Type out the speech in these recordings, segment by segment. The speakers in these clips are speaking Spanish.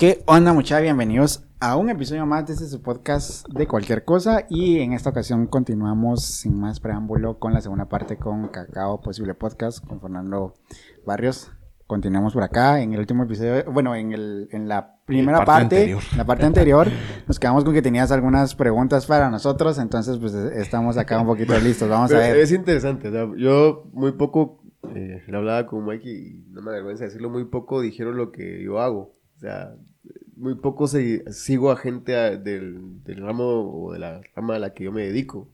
¿Qué onda muchachos? Bienvenidos a un episodio más de este su podcast de cualquier cosa y en esta ocasión continuamos sin más preámbulo con la segunda parte con Cacao Posible Podcast con Fernando Barrios. Continuamos por acá en el último episodio, bueno, en, el, en la primera parte, la parte anterior, nos quedamos con que tenías algunas preguntas para nosotros, entonces pues estamos acá un poquito listos, vamos a ver. Es interesante, yo muy poco eh, le hablaba con Mike y no me avergüenza decirlo, muy poco dijeron lo que yo hago, o sea, muy poco sigo a gente del, ramo o de la rama a la que yo me dedico.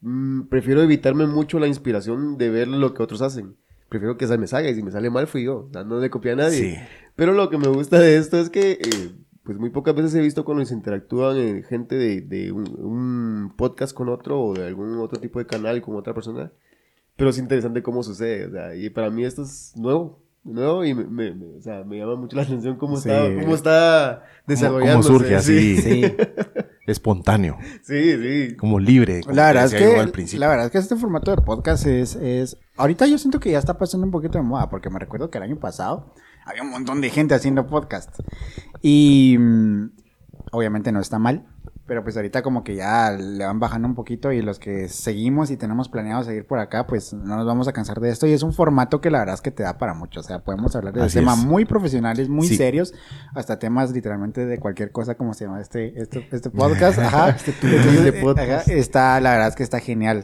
Mm, prefiero evitarme mucho la inspiración de ver lo que otros hacen. Prefiero que me salga y si me sale mal fui yo, no le copia a nadie. Pero lo que me gusta de esto es que eh, pues muy pocas veces he visto cuando se interactúan eh, gente de, un, podcast con otro o de algún otro tipo de canal con otra persona. Pero es interesante cómo sucede. y para mí esto es nuevo nuevo y me, o sea, me llama mucho la atención cómo está, cómo está desarrollándose. Cómo, surge así, sí. espontáneo. Sí, sí. Como libre. la verdad es que, la verdad es que este formato de podcast es, es, ahorita yo siento que ya está pasando un poquito de moda, porque me recuerdo que el año pasado había un montón de gente haciendo podcast. Y mm, obviamente no está mal, pero pues ahorita como que ya le van bajando un poquito y los que seguimos y tenemos planeado seguir por acá, pues no nos vamos a cansar de esto. Y es un formato que la verdad es que te da para mucho. O sea, podemos hablar de temas muy profesionales, muy serios, hasta temas literalmente de cualquier cosa como se llama este, este, este podcast. Ajá. este, este podcast. está, la verdad es que está genial.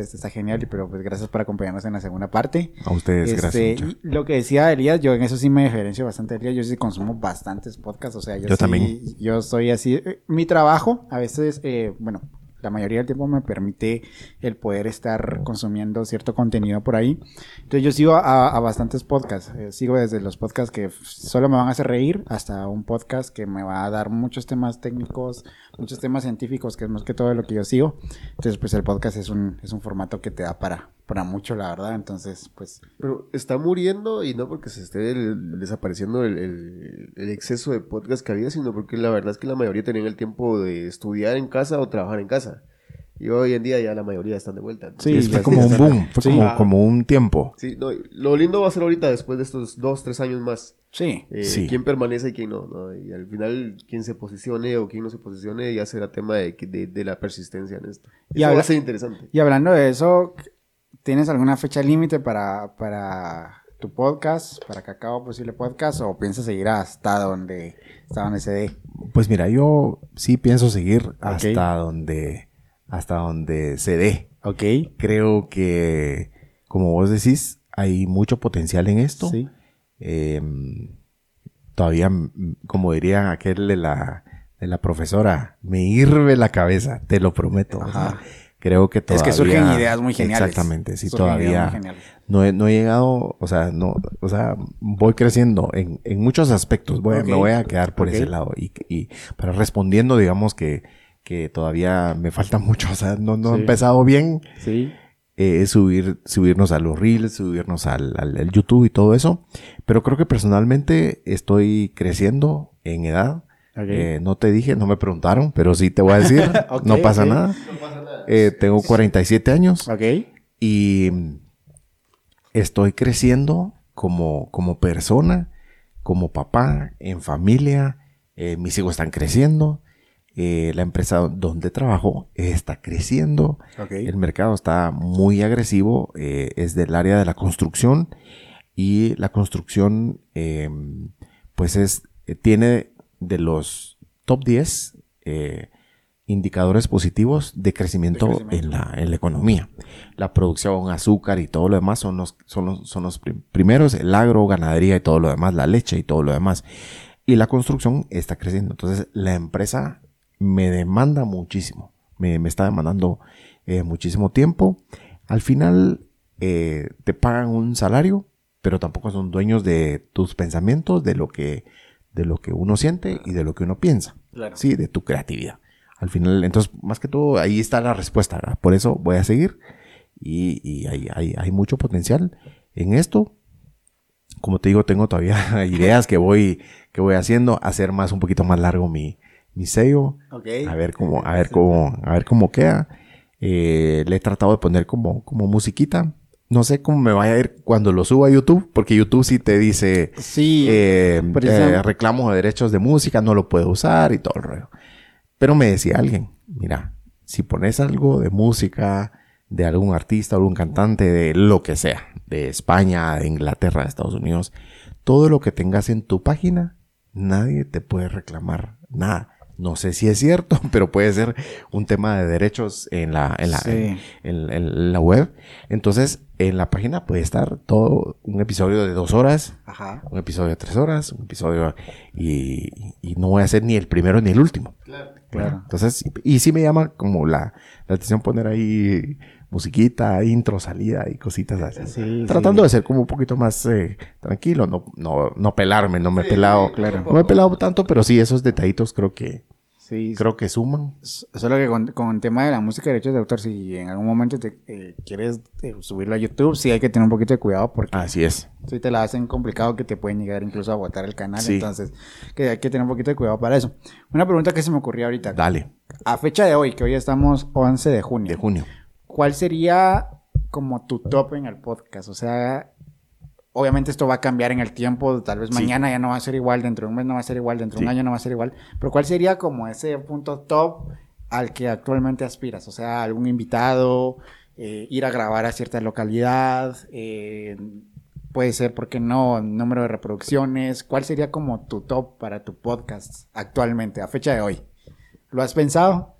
está genial, pero pues gracias por acompañarnos en la segunda parte. A ustedes, este, gracias. Lo que decía Elías, yo en eso sí me diferencio bastante Elías. Yo sí consumo bastantes podcasts. O sea, yo, yo sí, también. Yo soy así. Mi trabajo a veces, eh, bueno, la mayoría del tiempo me permite el poder estar consumiendo cierto contenido por ahí. Entonces yo sigo a, bastantes podcasts. Eh, sigo desde los podcasts que solo me van a hacer reír hasta un podcast que me va a dar muchos temas técnicos, muchos temas científicos, que es más que todo lo que yo sigo. Entonces pues el podcast es un, es un formato que te da para, para mucho, la verdad. Entonces pues... Pero está muriendo y no porque se esté desapareciendo el, el, exceso de podcast que había, sino porque la verdad es que la mayoría tenían el tiempo de estudiar en casa o trabajar en casa. Y hoy en día ya la mayoría están de vuelta. Sí, fue como un boom, fue como, como, un tiempo. Sí, no, lo lindo va a ser ahorita, después de estos dos, tres años más. Sí. Eh, sí. Quién permanece y quién no, no, Y al final, quién se posicione o quién no se posicione, ya será tema de, de, la persistencia en esto. Y va a ser interesante. Y hablando de eso, ¿tienes alguna fecha límite para, para tu podcast, para Cacao Posible Podcast, o piensas seguir hasta donde, hasta donde se dé? Pues mira, yo sí pienso seguir hasta donde hasta donde se dé. Ok. Creo que, como vos decís, hay mucho potencial en esto. Sí. Em, todavía, como diría aquel de la, de la profesora, me hirve la cabeza, te lo prometo. creo que todavía... Es que surgen ideas muy geniales. Exactamente, sí, todavía no he, no he llegado, o sea, no, o sea, voy creciendo en, en muchos aspectos, voy, me voy a quedar por ese lado. Y, y, pero respondiendo, digamos que que todavía me falta mucho, o sea, no, no he empezado bien. Sí. Eh, subir, subirnos a los reels, subirnos al, al, YouTube y todo eso. Pero creo que personalmente estoy creciendo en edad. Eh, no te dije, no me preguntaron, pero sí te voy a decir, no pasa nada. Eh, tengo 47 años. Ok. Y estoy creciendo como, como persona, como papá, en familia. mis hijos están creciendo. Eh, la empresa donde trabajo está creciendo. El mercado está muy agresivo. Eh, es del área de la construcción. Y la construcción, em, pues es, eh, tiene de los top 10 indicadores positivos de crecimiento, En, la, en, la, economía. La producción, azúcar y todo lo demás son los, son los, son los primeros, el agro, ganadería y todo lo demás, la leche y todo lo demás. Y la construcción está creciendo. Entonces, la empresa me demanda muchísimo, me, está demandando eh, muchísimo tiempo. Al final eh, te pagan un salario, pero tampoco son dueños de tus pensamientos, de lo que, de lo que uno siente y de lo que uno piensa. Sí, de tu creatividad. Al final, entonces, más que todo, ahí está la respuesta. Por eso voy a seguir y, y hay, hay, hay mucho potencial en esto como te digo, tengo todavía ideas que voy, que voy haciendo, hacer más, un poquito más largo mi, mi sello. A ver cómo, a ver cómo, a ver cómo queda. Eh, le he tratado de poner como, como musiquita. no sé cómo me vaya a ir cuando lo suba a YouTube, porque YouTube sí te dice Sí. eh, eh, reclamos de derechos de música, no lo puedo usar y todo el rollo. Pero me decía alguien, mira, si pones algo de música de algún artista, algún cantante, de lo que sea, de España, de Inglaterra, de Estados Unidos, todo lo que tengas en tu página, nadie te puede reclamar nada. No sé si es cierto, pero puede ser un tema de derechos en la, en la, Sí. en, en- en la web. Entonces, en la página puede estar todo un episodio de dos horas, Ajá. un episodio de tres horas, un episodio y, y no voy a hacer ni el primero ni el último. Claro. Entonces, y, y sí me llama como la, la atención poner ahí musiquita, intro, salida y cositas así. Sí, Tratando sí. de ser como un poquito más eh, tranquilo, no, no, no pelarme, no me he pelado, claro. no me he pelado tanto, pero sí esos detallitos creo que, Sí, creo que suman. Solo que con, con el tema de la música y derechos de autor, si en algún momento te eh, quieres eh, subirlo a YouTube, sí hay que tener un poquito de cuidado porque Así es. si te la hacen complicado que te pueden llegar incluso a botar el canal. Sí. Entonces, que hay que tener un poquito de cuidado para eso. Una pregunta que se me ocurrió ahorita. Dale, A fecha de hoy, que hoy estamos 11 de junio, de junio. ¿Cuál sería como tu top en el podcast? O sea, obviamente esto va a cambiar en el tiempo, tal vez Sí. mañana ya no va a ser igual, dentro de un mes no va a ser igual, dentro de un año no va a ser igual, pero ¿cuál sería como ese punto top al que actualmente aspiras? O sea, algún invitado, eh, ir a grabar a cierta localidad, eh, puede ser, ¿por qué no? Número de reproducciones, ¿cuál sería como tu top para tu podcast actualmente, a fecha de hoy? ¿Lo has pensado?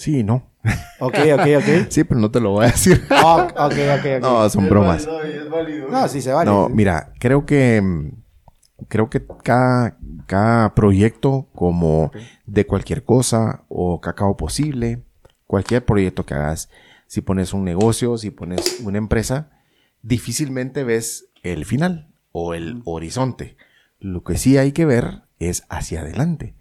Sí, no. Ok, ok, ok. Sí, pero no te lo voy a decir. Oh, ok, ok, ok. No, son bromas. Es válido. No, sí se vale. No, mira, creo que mm, creo que cada, cada proyecto, como de cualquier cosa o cacao posible, cualquier proyecto que hagas, si pones un negocio, si pones una empresa, difícilmente ves el final o el horizonte. Lo que sí hay que ver es hacia adelante.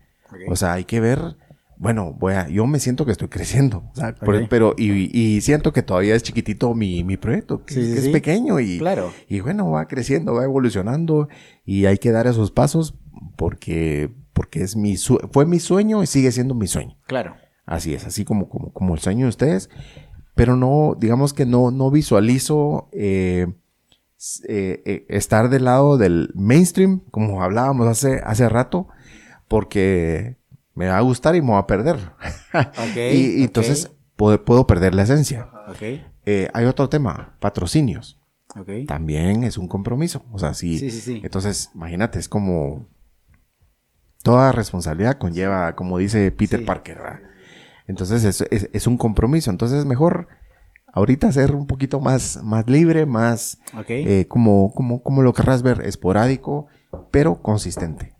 O sea, hay que ver, bueno, voy a, yo me siento que estoy creciendo, o sea, por- Ok. pero, y, y siento que todavía es chiquitito mi, mi proyecto, que, Sí, sí, que es pequeño y, Claro. y bueno, va creciendo, va evolucionando y hay que dar esos pasos porque, porque es mi fue mi sueño y sigue siendo mi sueño. Claro. Así es, así como, como, como el sueño de ustedes, pero no, digamos que no, no visualizo eh, eh, eh, estar del lado del mainstream, como hablábamos hace, hace rato, porque me va a gustar y me va a perder. Y, y entonces puedo, puedo perder la esencia. Eh, hay otro tema, patrocinios también es un compromiso. O sea, sí. Sí, sí, sí. Entonces, imagínate, es como toda responsabilidad conlleva, como dice Peter. Parker, ¿verdad? Entonces es, es- es un compromiso. Entonces es mejor ahorita ser un poquito más, más libre, más eh, como, como, como lo querrás ver, esporádico, pero consistente.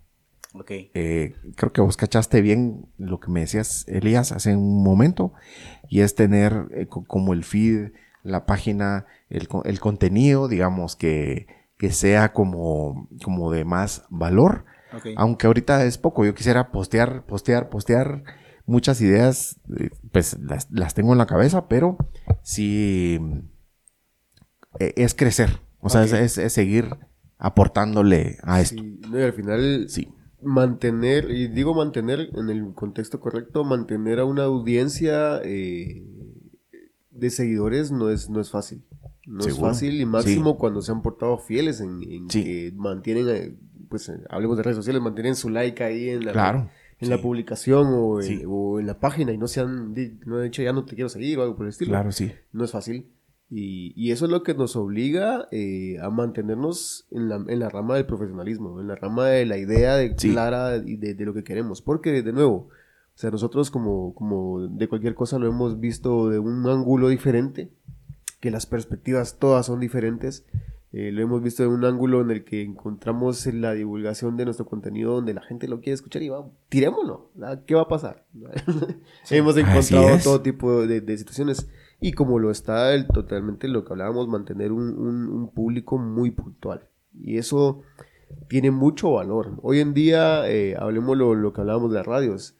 Ok. Eh, creo que vos cachaste bien lo que me decías, Elías, hace un momento, y es tener eh, co- como el feed, la página, el, el contenido, digamos, que, que sea como, como de más valor, aunque ahorita es poco, yo quisiera postear, postear, postear muchas ideas, eh, pues las, las tengo en la cabeza, pero sí eh, es crecer, o sea, es, es- es seguir aportándole a esto. Sí, no, y al final, Sí. Mantener, y digo mantener en el contexto correcto, mantener a una audiencia eh, de seguidores no es, no es fácil. No es fácil y máximo cuando se han portado fieles en, en Sí. que mantienen, eh, pues eh, hablemos de redes sociales, mantienen su like ahí en la, Claro. en Sí. la publicación o, en- Sí. o en la página y no se han, no han dicho ya no te quiero seguir o algo por el estilo. Claro, sí. No es fácil. Y, y eso es lo que nos obliga eh, a mantenernos en la, en la rama del profesionalismo, en la rama de la idea de, Sí. clara y de, de lo que queremos. Porque, de nuevo, o sea, nosotros como, como de cualquier cosa lo hemos visto de un ángulo diferente, que las perspectivas todas son diferentes. Eh, lo hemos visto de un ángulo en el que encontramos en la divulgación de nuestro contenido donde la gente lo quiere escuchar y va, tirémoslo. ¿qué va a pasar? hemos Así encontrado todo tipo de, de situaciones y como lo está el, totalmente lo que hablábamos, mantener un, un- un público muy puntual. Y eso tiene mucho valor. Hoy en día, eh, hablemos lo, lo que hablábamos de las radios.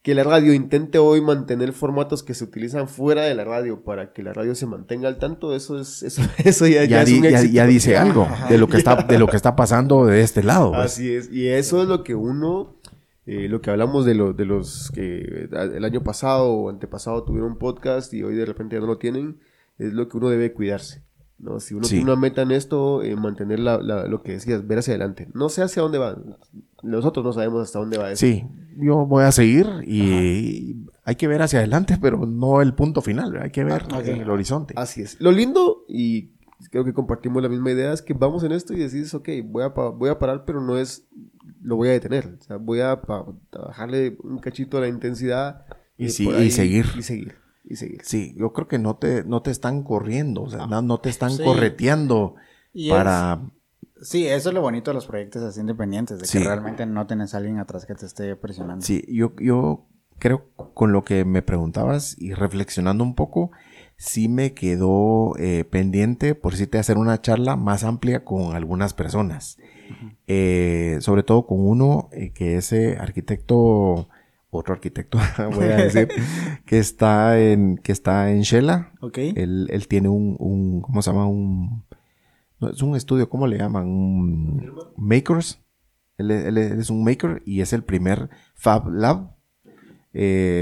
Que la radio intente hoy mantener formatos que se utilizan fuera de la radio para que la radio se mantenga al tanto, eso es eso, eso ya, Ya, ya es di- un ya- éxito. ya dice algo de lo que está de lo que está pasando de este lado. pues. Así es, y eso es lo que uno, eh, lo que hablamos de, lo- de los que el año pasado o antepasado tuvieron un podcast y hoy de repente ya no lo tienen, es lo que uno debe cuidarse. ¿no? Si uno tiene una meta en esto, eh, mantener la, lo que decías, ver hacia adelante. No sé hacia dónde va. Nosotros no sabemos hasta dónde va eso. Sí, yo voy a seguir y hay que ver hacia adelante, pero no el punto final. Hay que ver ah, el horizonte. Así es. Lo lindo, y creo que compartimos la misma idea, es que vamos en esto y decís, ok, voy a, voy a parar, pero no es, lo voy a detener. O sea, voy a, bajarle un cachito a la intensidad. Y, y seguir. Y seguir y seguir. Sí, yo creo que no te, no te están corriendo, o sea, no, te están correteando para... sí, eso es lo bonito de los proyectos así independientes, de que realmente no tienes a alguien atrás que te esté presionando. Sí, yo, yo creo con lo que me preguntabas y reflexionando un poco, sí me quedó eh, pendiente por si te hacer una charla más amplia con algunas personas. Eh, sobre todo con uno eh, que es arquitecto otro arquitecto, voy a decir, que está en, que está en Shela. Ok. Él, él tiene un, un, ¿cómo se llama? Un, no, es un estudio, ¿cómo le llaman? Un makers. Él, él, es un maker y es el primer Fab Lab,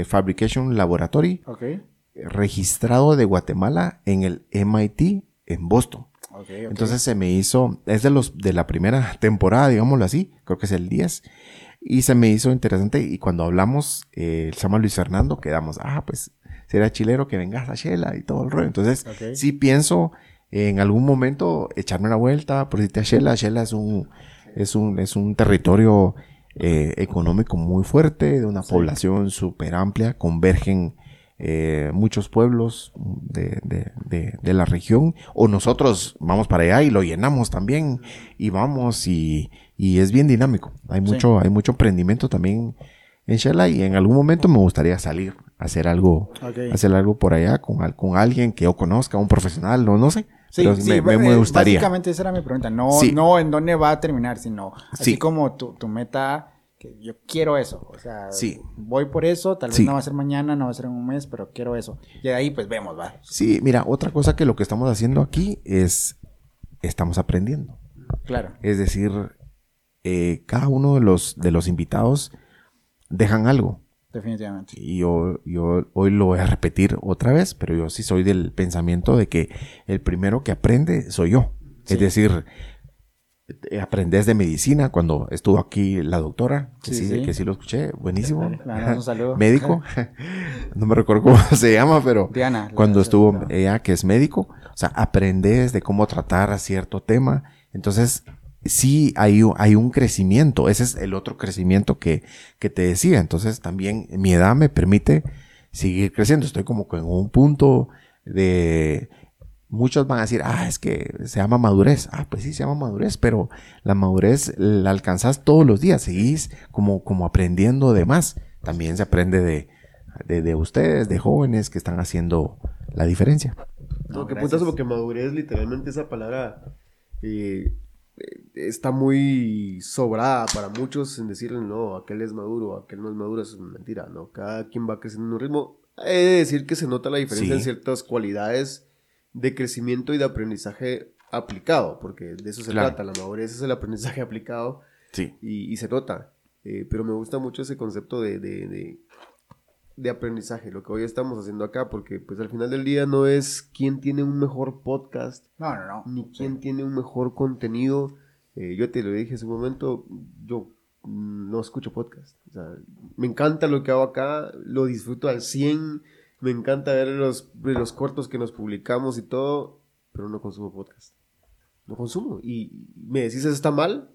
Fabrication Laboratory, okay. Registrado de Guatemala en el MIT en Boston. Okay, Entonces se me hizo, es de los de la primera temporada, digámoslo así, creo que es el 10. Y se me hizo interesante y cuando hablamos, eh, se llama Luis Fernando, quedamos, ah, pues será chilero que vengas a Shela y todo el rollo. Entonces, sí pienso en algún momento echarme una vuelta, por irte a Shela. Shela es un, es un, es un territorio eh, económico muy fuerte, de una población súper amplia, convergen eh, muchos pueblos de, de, de, de, la región, o nosotros vamos para allá y lo llenamos también, y vamos y, y es bien dinámico. Hay mucho, hay mucho emprendimiento también en Shela y en algún momento me gustaría salir, hacer algo, hacer algo por allá con, con alguien que yo conozca, un profesional, no, no sé. Sí, me, me, gustaría. Básicamente esa era mi pregunta. No, no en dónde va a terminar, sino así como tu, tu meta que yo quiero eso. O sea, voy por eso, tal vez no va a ser mañana, no va a ser en un mes, pero quiero eso. Y de ahí pues vemos, va. Sí, mira, otra cosa que lo que estamos haciendo aquí es, estamos aprendiendo. Claro. Es decir, eh, cada uno de los, de los invitados dejan algo. Definitivamente. Y yo, yo hoy lo voy a repetir otra vez, pero yo sí soy del pensamiento de que el primero que aprende soy yo. Es decir, eh, aprendes de medicina cuando estuvo aquí la doctora, que sí, que sí lo escuché, buenísimo. un saludo. médico, no me recuerdo cómo se llama, pero Diana, cuando estuvo ella que es médico, o sea, aprendes de cómo tratar a cierto tema. Entonces, sí hay, hay un crecimiento, ese es el otro crecimiento que, que te decía. Entonces, también mi edad me permite seguir creciendo. Estoy como en un punto de Muchos van a decir, ah, es que se llama madurez. Ah, pues sí, se llama madurez, pero la madurez la alcanzas todos los días, seguís como, como aprendiendo de más. También se aprende de, de, ustedes, de jóvenes que están haciendo la diferencia. No, que puntas porque madurez, literalmente esa palabra eh, está muy sobrada para muchos en decirle, no, aquel es maduro, aquel no es maduro, es mentira, ¿no? Cada quien va creciendo en un ritmo. He de decir que se nota la diferencia en ciertas cualidades de crecimiento y de aprendizaje aplicado, porque de eso se trata, la madurez es el aprendizaje aplicado sí. y, se nota. Eh, pero me gusta mucho ese concepto de, de, de, aprendizaje, lo que hoy estamos haciendo acá, porque pues al final del día no es quién tiene un mejor podcast, no, no, no. ni quién tiene un mejor contenido. Eh, yo te lo dije hace un momento, yo no escucho podcast. O sea, me encanta lo que hago acá, lo disfruto al 100 me encanta ver los, los cortos que nos publicamos y todo, pero no consumo podcast. No consumo. Y me decís, ¿eso está mal?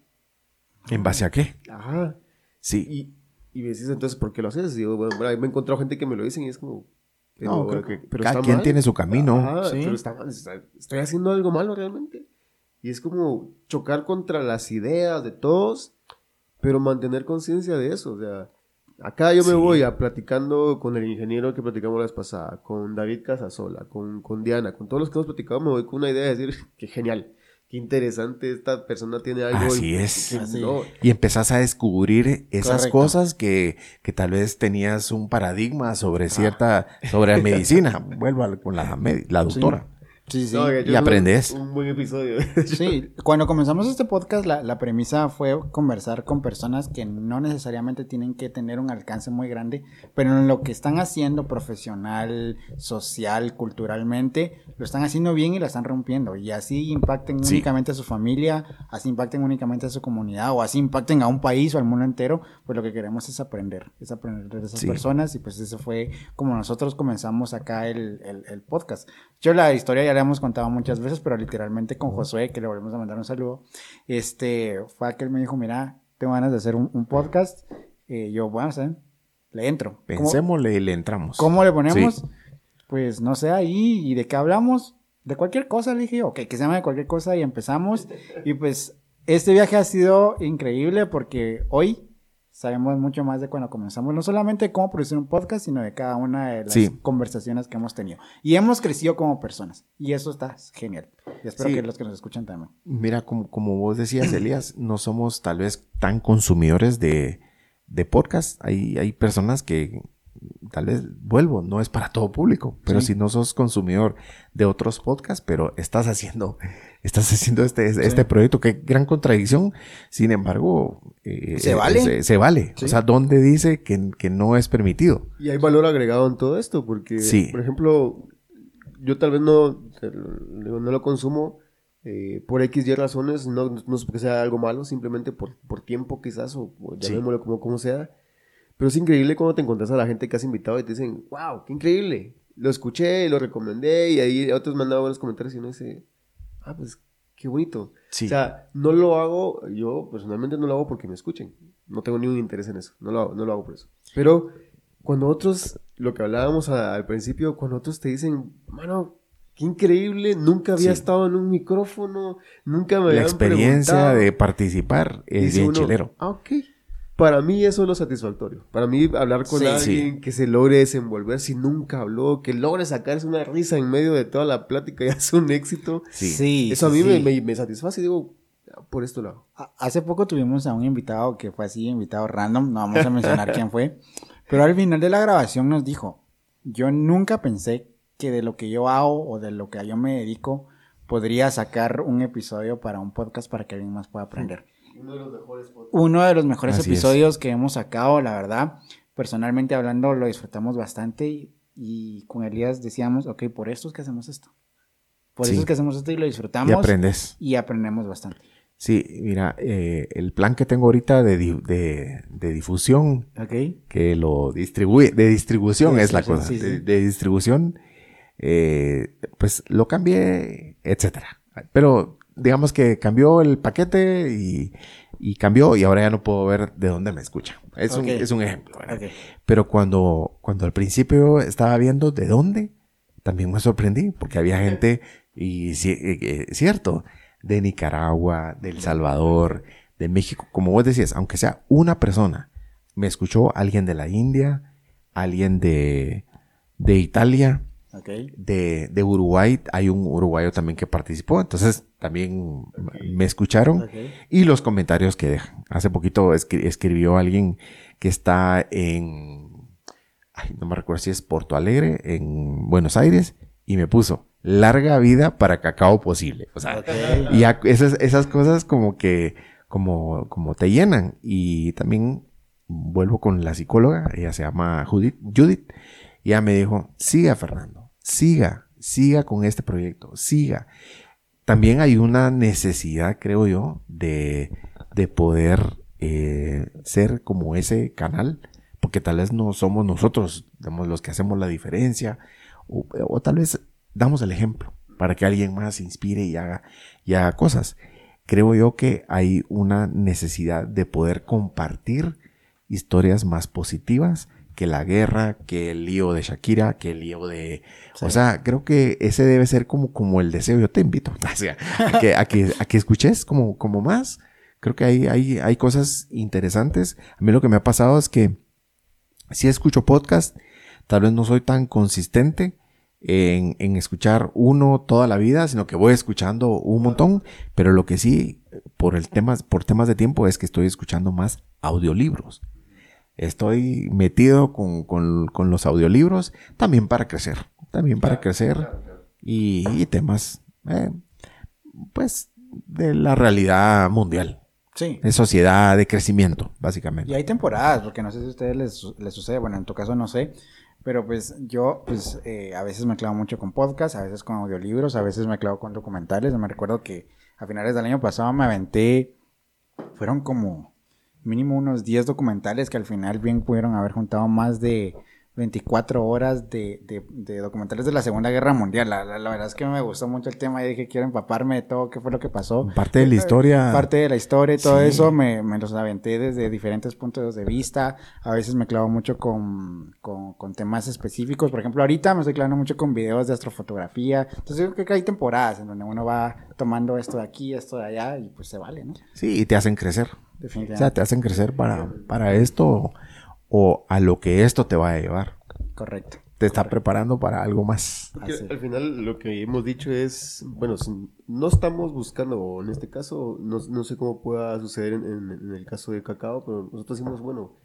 ¿En base a qué? Ajá. Sí. Y, y me decís, entonces, ¿por qué lo haces? Y digo, bueno, me he encontrado gente que me lo dicen y es como... no, creo que, pero cada quien tiene su camino. Ajá, pero está mal. Estoy haciendo algo malo realmente. Y es como chocar contra las ideas de todos, pero mantener conciencia de eso. O sea, Acá yo me voy a platicando con el ingeniero que platicamos la vez pasada, con David Casasola, con, con Diana, con todos los que hemos platicado, me voy con una idea de decir que genial, qué interesante, esta persona tiene algo. Así y, es. Y empezás a descubrir esas cosas que, que, tal vez tenías un paradigma sobre cierta, sobre la medicina. Vuelvo con la, la doctora. Sí, sí. No, de hecho, Y es un- aprendes. Un, buen episodio. Sí, cuando comenzamos este podcast, la, la premisa fue conversar con personas que no necesariamente tienen que tener un alcance muy grande, pero en lo que están haciendo profesional, social, culturalmente, lo están haciendo bien y la están rompiendo. Y así impacten Sí. únicamente a su familia, así impacten únicamente a su comunidad, o así impacten a un país o al mundo entero, pues lo que queremos es aprender, es aprender de esas Sí. personas, y pues eso fue como nosotros comenzamos acá el, el- el podcast. Yo la historia ya la hemos contado muchas veces, pero literalmente con Josué, que le volvemos a mandar un saludo, este, fue aquel me dijo, mira, tengo ganas de hacer un, un podcast, Eh, yo, bueno, ¿saben? Le entro. ¿Cómo- Pensémosle y le entramos. ¿Cómo le ponemos? Sí. Pues no sé, ahí, ¿y de qué hablamos? De cualquier cosa, le dije yo, ok, que se llame de cualquier cosa y empezamos. Y pues este viaje ha sido increíble porque hoy sabemos mucho más de cuando comenzamos, no solamente de cómo producir un podcast, sino de cada una de las Sí. conversaciones que hemos tenido. Y hemos crecido como personas. Y eso está genial. Y espero Sí. que los que nos escuchan también. Mira, como, como vos decías, Elías, no somos tal vez tan consumidores de, de podcast. Hay, hay personas que, tal vez, vuelvo, no es para todo público, pero Sí. si no sos consumidor de otros podcasts, pero estás haciendo, estás haciendo este, este proyecto, qué gran contradicción. Sin embargo, eh, ¿Se vale? Se, se vale. Sí. O sea, ¿dónde dice que, que no es permitido? Y hay valor agregado en todo esto, porque, Sí. por ejemplo, yo tal vez no, no lo consumo eh, por X y razones, no, no es porque sea algo malo, simplemente por, por tiempo quizás, o, o Sí. llamémoslo como, como sea. Pero es increíble cuando te encuentras a la gente que has invitado y te dicen, wow, qué increíble. Lo escuché, lo recomendé y ahí otros dado buenos comentarios y uno dice, ah, pues qué bonito. Sí. O sea, no lo hago, yo personalmente no lo hago porque me escuchen. No tengo ningún interés en eso. No lo hago, no lo hago por eso. Pero cuando otros, lo que hablábamos al principio, cuando otros te dicen, mano, qué increíble, nunca había Sí. estado en un micrófono, nunca me La habían experiencia preguntado". de participar es Dice bien uno, chilero. Ah, ok. Para mí eso es lo satisfactorio. Para mí hablar con Sí. alguien que se logre desenvolver si nunca habló, que logre sacarse una risa en medio de toda la plática y es un éxito. Sí. eso a sí, mí me- sí. Me, me satisface y digo, "Ah, por esto lo hago. A- Hace poco tuvimos a un invitado que fue así, invitado random, no vamos a mencionar quién fue, pero al final de la grabación nos dijo, yo nunca pensé que de lo que yo hago o de lo que yo me dedico podría sacar un episodio para un podcast para que alguien más pueda aprender. Uno de los mejores podcasts. Uno de los mejores Así es. episodios que hemos sacado, la verdad, personalmente hablando lo disfrutamos bastante y, y con Elías decíamos, ok, por esto es que hacemos esto. Por Sí. eso es que hacemos esto y lo disfrutamos Y aprendes. y aprendemos bastante. Sí, mira, eh, el plan que tengo ahorita de, di- de, de difusión, que lo distribuye, de distribución es la cosa, sí, de, sí. de distribución, eh, pues lo cambié, etcétera. Pero digamos que cambió el paquete y, y cambió y ahora ya no puedo ver de dónde me escucha. Es, un, es un ejemplo. Pero cuando, cuando al principio estaba viendo de dónde, también me sorprendí, porque había gente, y eh, eh, cierto, de Nicaragua, de El Salvador, de México, como vos decías, aunque sea una persona, me escuchó alguien de la India, alguien de, de Italia, De, de Uruguay, hay un uruguayo también que participó, entonces también me escucharon y los comentarios que dejan. Hace poquito escri- escribió alguien que está en, ay, no me recuerdo si es Porto Alegre, en Buenos Aires, y me puso, larga vida para cacao posible. O sea, y esas, esas cosas como que, como, como te llenan. Y también vuelvo con la psicóloga, ella se llama Judith, Judith, y ella me dijo, siga Fernando, siga, siga con este proyecto, siga. También hay una necesidad, creo yo, de, de poder eh, ser como ese canal, porque tal vez no somos nosotros digamos, los que hacemos la diferencia, o, o tal vez damos el ejemplo para que alguien más se inspire y haga, y haga cosas. Creo yo que hay una necesidad de poder compartir historias más positivas que la guerra, que el lío de Shakira, que el lío de... Sí. O sea, creo que ese debe ser como, como el deseo. Yo te invito o sea, a, que, a, que, a que escuches como, como más. Creo que hay, hay, hay cosas interesantes. A mí lo que me ha pasado es que si escucho podcast, tal vez no soy tan consistente en, en escuchar uno toda la vida, sino que voy escuchando un montón, pero lo que sí, por el temas, por temas de tiempo, es que estoy escuchando más audiolibros. Estoy metido con, con- con los audiolibros también para crecer, también para crecer. y, temas, eh, pues, de la realidad mundial. Sí. De sociedad, de crecimiento, básicamente. Y hay temporadas, porque no sé si a ustedes les, les sucede, bueno, en tu caso no sé, pero pues yo, pues eh, a veces me clavo mucho con podcasts, a veces con audiolibros, a veces me clavo con documentales. Me recuerdo que a finales del año pasado me aventé, fueron como mínimo unos 10 documentales que al final bien pudieron haber juntado más de 24 horas de, de, documentales de la Segunda Guerra Mundial. La, verdad es que me gustó mucho el tema y dije, quiero empaparme de todo, qué fue lo que pasó. Parte de la historia. Parte de la historia y todo eso me, me, los aventé desde diferentes puntos de vista. A veces me clavo mucho con, con, con, temas específicos. Por ejemplo, ahorita me estoy clavando mucho con videos de astrofotografía. Entonces yo creo que hay temporadas en donde uno va tomando esto de aquí, esto de allá y pues se vale, ¿no? Sí, y te hacen crecer. Definitivamente. O sea, te hacen crecer para, para esto o a lo que esto te va a llevar. Correcto. Te está preparando para algo más. al final lo que hemos dicho es, bueno, no estamos buscando, o en este caso, no, sé cómo pueda suceder en, el caso de Cacao, pero nosotros decimos, bueno,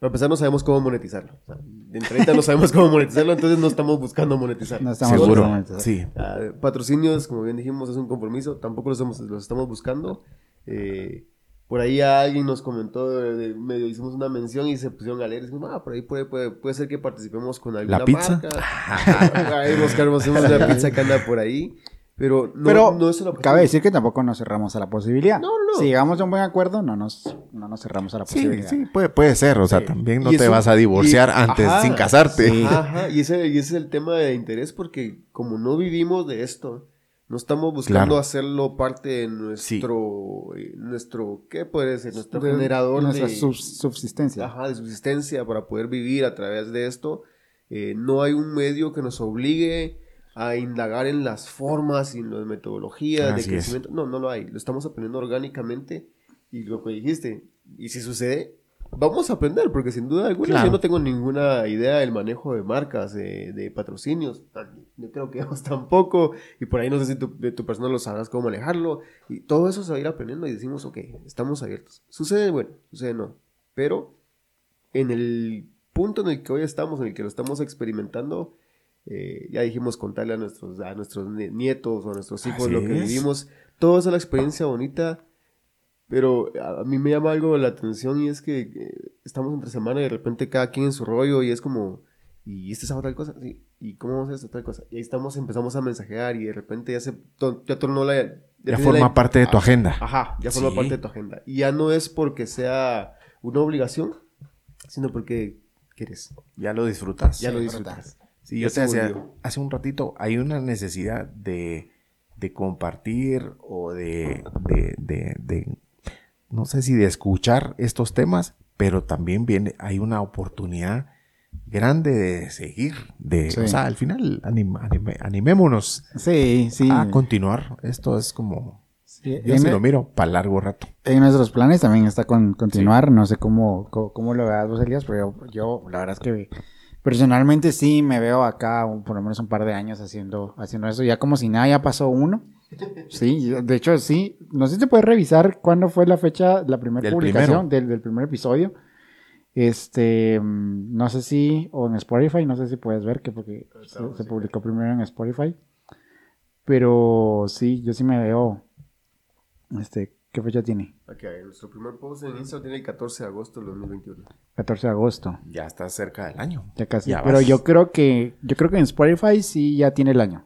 para empezar no sabemos cómo monetizarlo. O sea, de entrada no sabemos cómo monetizarlo, entonces no estamos buscando monetizarlo. No estamos Seguro, sí. Ah, patrocinios, como bien dijimos, es un compromiso, tampoco los, los estamos buscando. Eh, por ahí alguien nos comentó, de, medio hicimos una mención y se pusieron a leer. Dijimos, ah, por ahí puede, puede, puede ser que participemos con alguna ¿La pizza? marca. ahí buscamos una pizza que anda por ahí. Pero no, Pero no es cabe decir que tampoco nos cerramos a la posibilidad. No, no, no. Si llegamos a un buen acuerdo, no nos, no nos cerramos a la posibilidad. Sí, sí, puede, puede ser. O sea, también no te vas a divorciar antes, sin casarte. Ajá, y ese, y ese es el tema de interés porque como no vivimos de esto, no estamos buscando hacerlo parte de nuestro, eh, nuestro ¿qué puede ser? Nuestro generador nuestra subsistencia. Ajá, de subsistencia para poder vivir a través de esto. Eh, no hay un medio que nos obligue a indagar en las formas y en las metodologías de crecimiento. No, no lo hay. Lo estamos aprendiendo orgánicamente y lo que dijiste, y si sucede, vamos a aprender, porque sin duda alguna yo no tengo ninguna idea del manejo de marcas, de, patrocinios. Yo creo que vos tampoco. Y por ahí no sé si tu, de tu persona lo sabrás cómo manejarlo. Y todo eso se va a ir aprendiendo y decimos, ok, estamos abiertos. Sucede, bueno, sucede no. Pero en el punto en el que hoy estamos, en el que lo estamos experimentando, eh, ya dijimos contarle a nuestros, a nuestros nietos o a nuestros hijos lo que vivimos. Toda esa la experiencia bonita pero a mí me llama algo la atención y es que eh, estamos entre semana y de repente cada quien en su rollo y es como, ¿y este sábado tal cosa? Sí, ¿y cómo vamos a hacer tal cosa? Y ahí estamos, empezamos a mensajear y de repente ya se, ya tornó la... Ya forma parte de tu agenda. Ajá, ya forma parte de tu agenda. Y ya no es porque sea una obligación, sino porque quieres. Ya lo disfrutas. Ya lo disfrutas. Sí, yo te decía, hace un ratito, hay una necesidad de, de compartir o de, de, de no sé si de escuchar estos temas, pero también viene, hay una oportunidad grande de seguir, de, o sea, al final animémonos sí, sí. a continuar. Esto es como, yo sí lo miro para largo rato. En nuestros planes también está con continuar, no sé cómo, cómo, lo veas vos, Elías, pero yo, la verdad es que personalmente sí me veo acá por lo menos un par de años haciendo, haciendo eso, ya como si nada, ya pasó uno. Sí, de hecho sí. No sé si te puedes revisar cuándo fue la fecha, la primera publicación del, primer episodio. Este, mm, no sé si, o en Spotify, no sé si puedes ver que porque se, publicó primero en Spotify. Pero sí, yo sí me veo. Este, ¿qué fecha tiene? Aquí, nuestro primer post en Instagram tiene el 14 de agosto del 2021. 14 de agosto. Ya está cerca del año. Ya casi. pero yo creo que, yo creo que en Spotify sí ya tiene el año.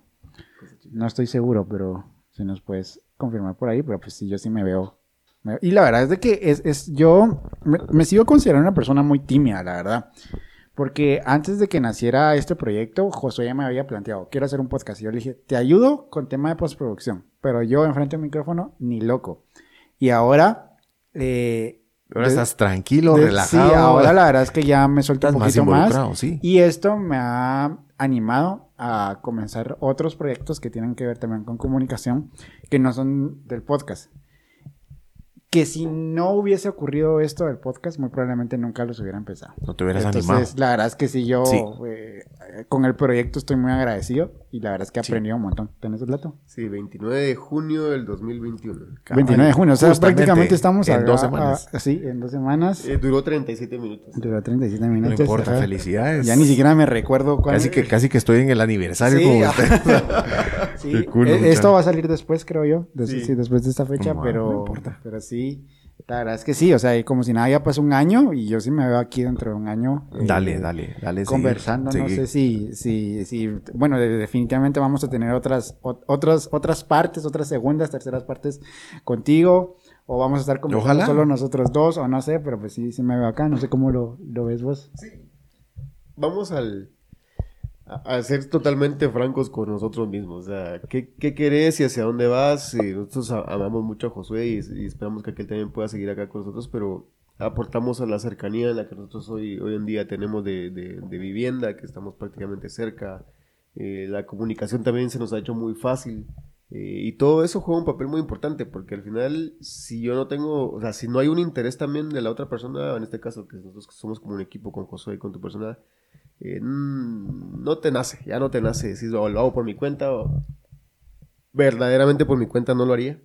No estoy seguro, pero si nos puedes confirmar por ahí, pero pues sí, yo sí me veo. y la verdad es de que es, es yo me, sigo considerando una persona muy tímida, la verdad. Porque antes de que naciera este proyecto, Josué ya me había planteado, quiero hacer un podcast. Y yo le dije, te ayudo con tema de postproducción. Pero yo enfrente del micrófono, ni loco. Y ahora... Eh, ahora estás tranquilo, relajado. Sí, ahora la verdad es que ya me suelto un poquito más. Sí. Y esto me ha animado a comenzar otros proyectos que tienen que ver también con comunicación, que no son del podcast. Que si no hubiese ocurrido esto del podcast, muy probablemente nunca los hubiera empezado. No te hubieras Entonces, animado. la verdad es que sí, yo Sí. eh, con el proyecto estoy muy agradecido y la verdad es que he Sí. aprendido un montón. ¿Tenés el dato? Sí, 29 de junio del 2021. Cabal. 29 de junio, o sea, Justamente prácticamente estamos en a- dos semanas. a- sí, en dos semanas. Eh, duró 37 minutos. Duró 37 no minutos. importa, ajá. felicidades. Ya ni siquiera me recuerdo cuál Casi que, casi que estoy en el aniversario Sí, como usted. Sí, eh, muchacho. esto va a salir después, creo yo. Des- Sí. sí, después de esta fecha, No, pero, no importa. pero sí. La verdad es que sí, o sea, como si nada ya pasó un año y yo sí me veo aquí dentro de un año. eh, Dale, dale, dale. seguir, Conversando, no seguir. sé si, si, si, bueno, de- definitivamente vamos a tener otras, ot- otras, otras partes, otras segundas, terceras partes contigo, o vamos a estar conversando Ojalá. solo nosotros dos, o no sé, pero pues sí, sí me veo acá, no sé cómo lo, lo ves vos. Vamos al, a, ser totalmente francos con nosotros mismos. O sea, ¿qué, qué querés y hacia dónde vas? Nosotros amamos mucho a Josué y, y esperamos que aquel también pueda seguir acá con nosotros, pero aportamos a la cercanía en la que nosotros hoy, hoy en día tenemos de, de- de vivienda, que estamos prácticamente cerca. Eh, la comunicación también se nos ha hecho muy fácil. Eh, y todo eso juega un papel muy importante, porque al final, si yo no tengo, o sea, si no hay un interés también de la otra persona, en este caso, que nosotros somos como un equipo con Josué y con tu persona, eh, no te nace, ya no te nace decir, "Oh, lo hago por mi cuenta, o verdaderamente por mi cuenta no lo haría.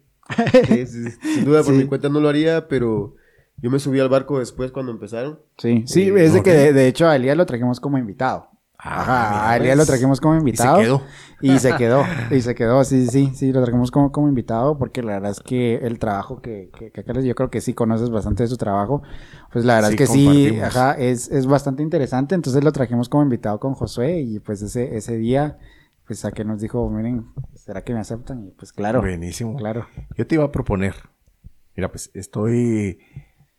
Sí, sí, sí, sin duda por Sí. mi cuenta no lo haría, pero yo me subí al barco después cuando empezaron. Sí, sí, Eh, es de que de, de hecho a Elías lo trajimos como invitado. Ah, Ajá, a Elías pues. lo trajimos como Y se invitado. quedó. Y se quedó, y se quedó, sí, sí, sí, lo trajimos como, como invitado porque la verdad es que el trabajo que, que, que yo creo que sí conoces bastante de su trabajo, pues la verdad Sí, es que sí, ajá, es, es bastante interesante, entonces lo trajimos como invitado con Josué y pues ese, ese día, pues a que nos dijo, miren, ¿será que me aceptan? Y pues claro, Buenísimo. claro. Yo te iba a proponer. Mira, pues estoy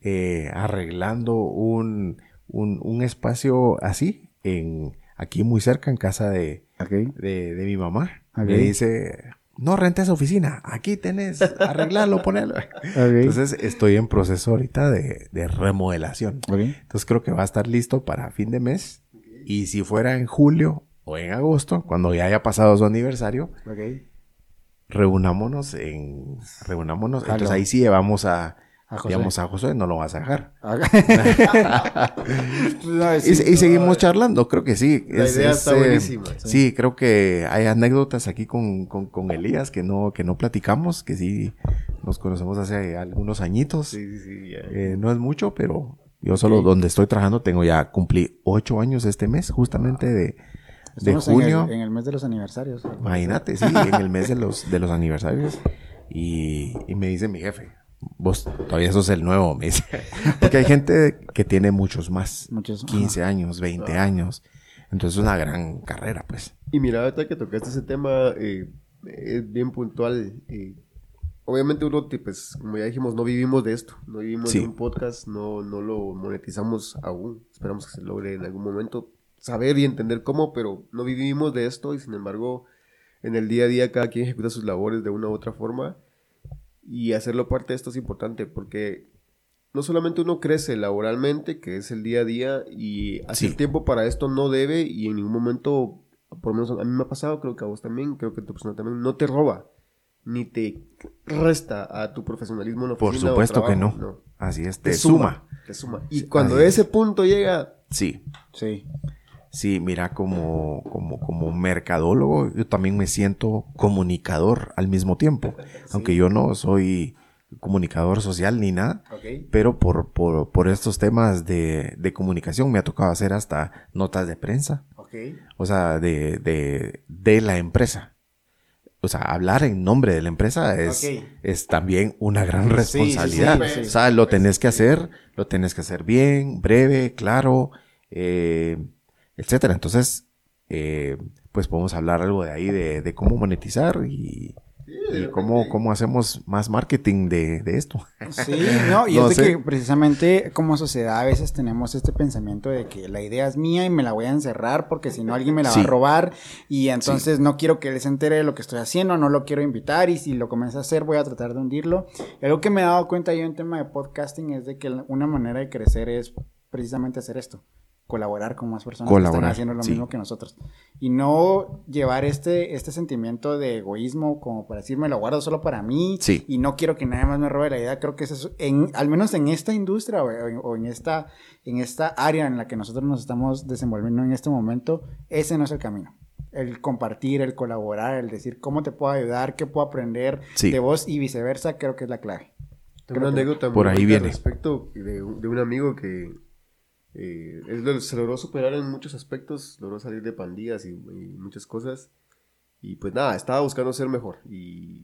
eh, arreglando un, un, un espacio así, en, aquí muy cerca, en casa de, de, de mi mamá. Me dice, no rentes oficina, aquí tenés, arreglarlo, ponerlo. ok, Entonces estoy en proceso ahorita de, de remodelación. Entonces creo que va a estar listo para fin de mes. Y si fuera en julio o en agosto, cuando ya haya pasado su aniversario, reunámonos en... Reunámonos. Entonces ahí sí llevamos a... A. Digamos a José, no lo vas a dejar. No, Y, seguimos charlando, creo que sí. La idea está eh, buenísima. Sí, creo que hay anécdotas aquí con, con, con Elías que no, que no platicamos, que sí nos conocemos hace algunos añitos. Sí, sí, sí. ya. Eh, no es mucho, pero yo solo donde estoy trabajando tengo ya, cumplí ocho años este mes, justamente de, de en junio. el- En el, mes de los aniversarios. Imagínate, sí, en el mes de los, de los aniversarios. Y, y me dice mi jefe, vos todavía sos el nuevo, me dice. Porque hay gente que tiene muchos más, Muchos, ajá. 15 años, 20 años. Entonces es una gran carrera, pues. Y mira, ahorita que tocaste ese tema, eh, es bien puntual. eh, obviamente uno, pues, como ya dijimos, no vivimos de esto. No vivimos Sí. de un podcast, no, no lo monetizamos aún. Esperamos que se logre en algún momento saber y entender cómo, pero no vivimos de esto y sin embargo, en el día a día cada quien ejecuta sus labores de una u otra forma. Y hacerlo parte de esto es importante porque no solamente uno crece laboralmente, que es el día a día, y hacer Sí. tiempo para esto no debe y en ningún momento, por lo menos a mí me ha pasado, creo que a vos también, creo que a tu persona también, no te roba, ni te resta a tu profesionalismo en la Por o supuesto que no. Así es, te, Te suma. Te suma. Y cuando así es. ese punto llega, Sí, Sí. Sí, mira, como, como, como mercadólogo, yo también me siento comunicador al mismo tiempo. Aunque yo no soy comunicador social ni nada. Pero por, por, por estos temas de, de comunicación me ha tocado hacer hasta notas de prensa. O sea, de, de, de la empresa. O sea, hablar en nombre de la empresa es, es también una gran sí, responsabilidad. sí, sí. O sea, lo tenés que hacer, lo tenés que hacer bien, breve, claro, eh, etcétera. Entonces, eh, pues podemos hablar algo de ahí, de, de cómo monetizar y, y cómo, cómo hacemos más marketing de, de esto. Sí, no, y No es de que precisamente como sociedad a veces tenemos este pensamiento de que la idea es mía y me la voy a encerrar porque si no alguien me la Sí. va a robar y entonces no quiero que él se entere de lo que estoy haciendo, no lo quiero invitar y si lo comienza a hacer voy a tratar de hundirlo. Y algo que me he dado cuenta yo en tema de podcasting es de que una manera de crecer es precisamente hacer esto. Colaborar con más personas que están haciendo lo mismo que nosotros. Y no llevar este, este sentimiento de egoísmo como para decir, me lo guardo solo para mí y no quiero que nadie más me robe la idea. Creo que eso es, en, al menos en esta industria o, en, esta, en esta área en la que nosotros nos estamos desenvolviendo en este momento, ese no es el camino. El compartir, el colaborar, el decir cómo te puedo ayudar, qué puedo aprender de vos y viceversa, creo que es la clave. Tengo una anécdota por ahí viene. respecto de, de un amigo que eh, él se logró superar en muchos aspectos, logró salir de pandillas y, muchas cosas. Y pues nada, estaba buscando ser mejor. Y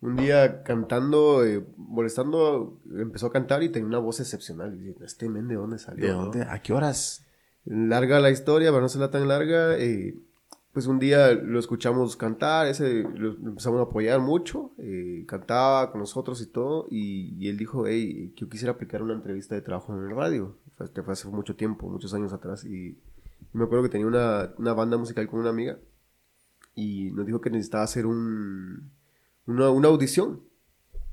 un día cantando, eh, molestando, empezó a cantar y tenía una voz excepcional. Y dije, este men, ¿de dónde salió? ¿De dónde? ¿A qué horas? Larga la historia, pero no será tan larga. Eh, pues un día lo escuchamos cantar, ese, lo empezamos a apoyar mucho, eh, cantaba con nosotros y todo, y, y, él dijo, hey, yo quisiera aplicar una entrevista de trabajo en el radio que fue hace mucho tiempo, muchos años atrás, y, me acuerdo que tenía una, una, banda musical con una amiga, y nos dijo que necesitaba hacer un, una, una audición.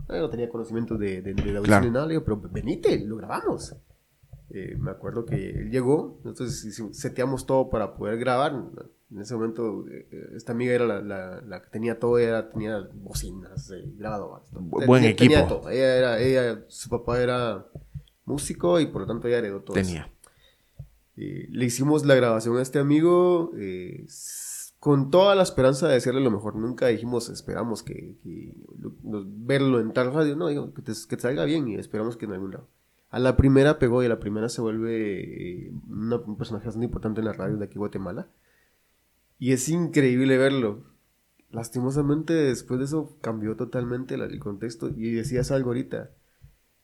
no tenía conocimiento de, de, la audición ni nada, pero venite, lo grabamos. Eh, me acuerdo que él llegó, entonces seteamos todo para poder grabar. En ese momento, eh, esta amiga era la, la, la, que tenía todo, ella tenía bocinas, eh, grabadoras. Buen equipo. Ella era, ella, su papá era músico y por lo tanto ya heredó todo Tenía. le hicimos la grabación a este amigo eh, con toda la esperanza de decirle lo mejor. Nunca dijimos, esperamos que, verlo en tal radio. No, digo, que te, salga bien y esperamos que en algún lado. A la primera pegó y a la primera se vuelve eh, un personaje bastante importante en la radio de aquí Guatemala. Y es increíble verlo. Lastimosamente después de eso cambió totalmente el contexto y decías algo ahorita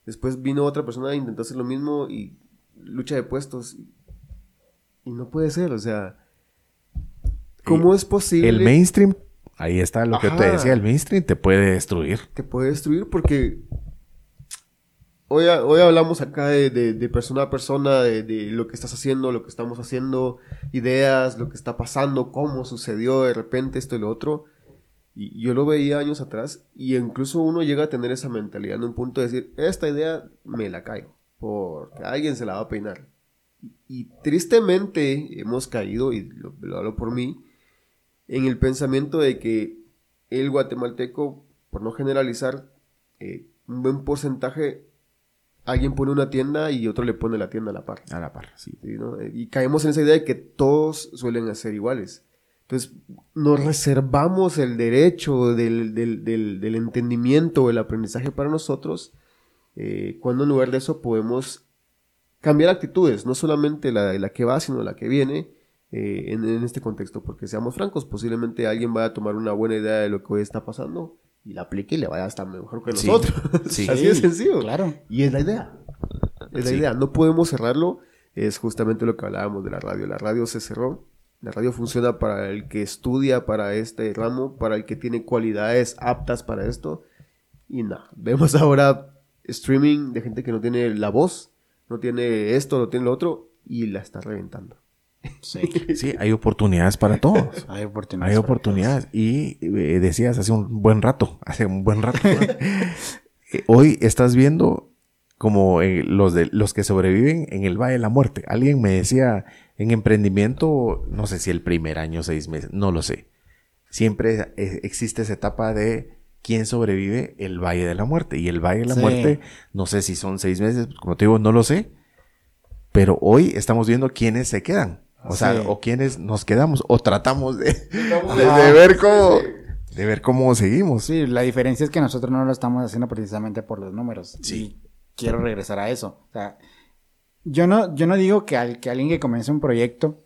Después vino otra persona e intentó hacer lo mismo y lucha de puestos. Y, no puede ser, o sea. ¿Cómo es posible? El mainstream, ahí está lo que te decía, el mainstream te puede destruir. Te puede destruir porque hoy, hoy hablamos acá de, de, persona a persona, de, de, lo que estás haciendo, lo que estamos haciendo, ideas, lo que está pasando, cómo sucedió de repente esto y lo otro. Y yo lo veía años atrás y incluso uno llega a tener esa mentalidad en un punto de decir, esta idea me la caigo, porque alguien se la va a peinar. Y, tristemente hemos caído, y lo, hablo por mí, en el pensamiento de que el guatemalteco, por no generalizar, eh, un buen porcentaje, alguien pone una tienda y otro le pone la tienda a la par. A la par, sí. Y caemos en esa idea de que todos suelen ser iguales. Entonces, nos reservamos el derecho del, del, entendimiento, el aprendizaje para nosotros, eh, cuando en lugar de eso podemos cambiar actitudes, no solamente la, la que va, sino la que viene eh, en, este contexto, porque seamos francos, posiblemente alguien vaya a tomar una buena idea de lo que hoy está pasando y la aplique y le vaya a estar mejor que nosotros. Así de sencillo. Claro. Y es la idea. Es la idea. No podemos cerrarlo. Es justamente lo que hablábamos de la radio. La radio se cerró la radio funciona para el que estudia para este ramo, para el que tiene cualidades aptas para esto. Y nada, vemos ahora streaming de gente que no tiene la voz, no tiene esto, no tiene lo otro, y la está reventando. Sí, sí hay oportunidades para todos. hay oportunidades. Hay oportunidades. Y eh, decías hace un buen rato, hace un buen rato. Eh, hoy estás viendo como eh, los, de, los que sobreviven en el Valle de la Muerte. Alguien me decía en emprendimiento, no sé si el primer año, seis meses, no lo sé. Siempre e, existe esa etapa de quién sobrevive el Valle de la Muerte. Y el Valle de la Muerte, no sé si son seis meses, como te digo, no lo sé. Pero hoy estamos viendo quiénes se quedan. O sea, o quiénes nos quedamos, o tratamos de, de, ver cómo, de ver cómo seguimos. Sí, la diferencia es que nosotros no lo estamos haciendo precisamente por los números. Sí quiero regresar a eso. O sea, yo no, yo no digo que, al, que alguien que comience un proyecto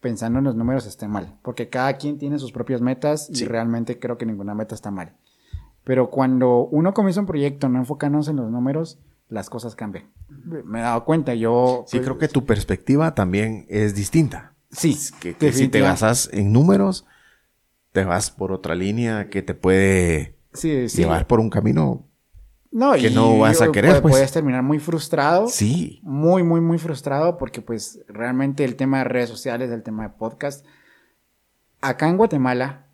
pensando en los números esté mal, porque cada quien tiene sus propias metas y realmente creo que ninguna meta está mal. Pero cuando uno comienza un proyecto no enfocándose en los números, las cosas cambian. Me he dado cuenta, yo... Sí, creo que tu perspectiva también es distinta. Sí. Que, si te basas en números, te vas por otra línea que te puede llevar por un camino no, que no vas a querer, pues. Puedes terminar muy frustrado. Sí. Muy, muy, muy frustrado porque pues realmente el tema de redes sociales, el tema de podcast, acá en Guatemala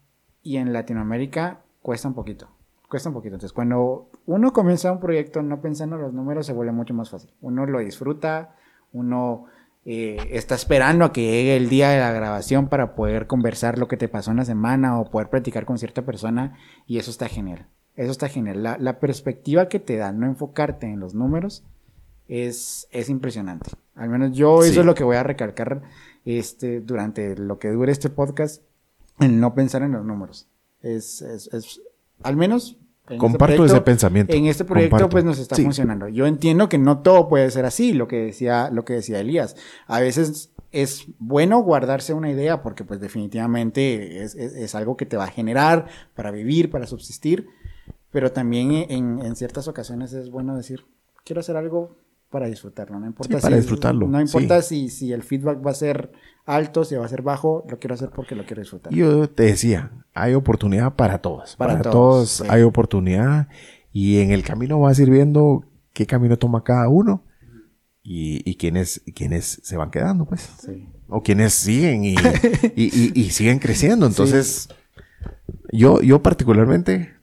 y en Latinoamérica cuesta un poquito. Cuesta un poquito. Entonces, cuando uno comienza un proyecto no pensando en los números, se vuelve mucho más fácil. Uno lo disfruta, uno eh, está esperando a que llegue el día de la grabación para poder conversar lo que te pasó en la semana o poder platicar con cierta persona y eso está genial. Eso está genial. La, la perspectiva que te da no enfocarte en los números es, es impresionante. Al menos yo eso es lo que voy a recalcar este, durante lo que dure este podcast, el no pensar en los números. Es, es, es al menos este Comparto ese pensamiento. En este proyecto pues nos está funcionando. Yo entiendo que no todo puede ser así, lo que decía, lo que decía Elías. A veces es bueno guardarse una idea porque pues definitivamente es, es, algo que te va a generar para vivir, para subsistir, pero también en, en ciertas ocasiones es bueno decir, quiero hacer algo para disfrutarlo, no importa para disfrutarlo. No importa si, si el feedback va a ser alto, si va a ser bajo, lo quiero hacer porque lo quiero disfrutar. Yo te decía, hay oportunidad para todos. Para, todos, hay oportunidad y en el camino vas a ir viendo qué camino toma cada uno y, y quiénes, quiénes se van quedando, pues. O quienes siguen y, y, siguen creciendo. Entonces, yo, yo particularmente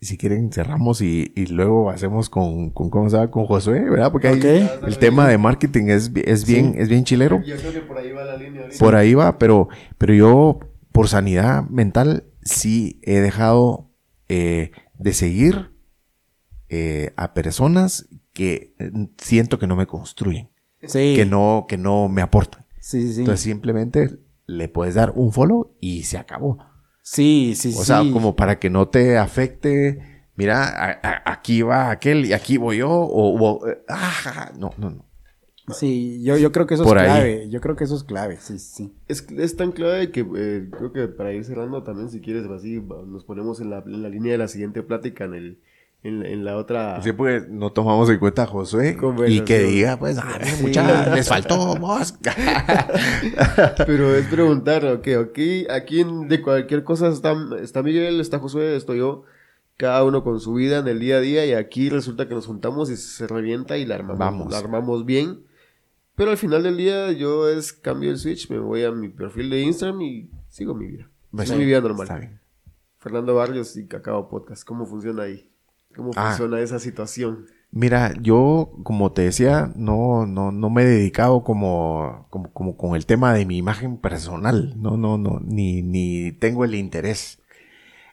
si quieren cerramos y, y luego hacemos con, con, ¿cómo se llama? Con Josué, ¿verdad? Porque el tema de marketing es, es bien, es bien chilero. Yo creo que por ahí va la línea. Por ahí va, pero, pero yo por sanidad mental sí he dejado eh, de seguir eh, a personas que siento que no me construyen. Que no, que no me aportan. Entonces simplemente le puedes dar un follow y se acabó. Sí, sí, sí. O sea, como para que no te afecte. Mira, aquí va aquel y aquí voy yo. O, eh, ah, no, no, no. Sí, yo, yo creo que eso es clave. Yo creo que eso es clave, sí, sí. Es, es tan clave que eh, creo que para ir cerrando también, si quieres, así, nos ponemos en la, en la línea de la siguiente plática en el, en, en, la otra. Sí, porque no tomamos en cuenta a Josué. Y que diga, pues, ah, mucha, les faltó Pero es preguntar, ok, ok, aquí de cualquier cosa está, está Miguel, está Josué, estoy yo. Cada uno con su vida en el día a día. Y aquí resulta que nos juntamos y se revienta y la armamos, la armamos bien. Pero al final del día yo es cambio el switch, me voy a mi perfil de Instagram y sigo mi vida. Pues mi vida normal. Fernando Barrios y Cacao Podcast, ¿cómo funciona ahí? ¿Cómo ah. funciona esa situación? Mira, yo, como te decía, no, no, no me he dedicado como, como, como con el tema de mi imagen personal. No, no, no, ni, ni tengo el interés.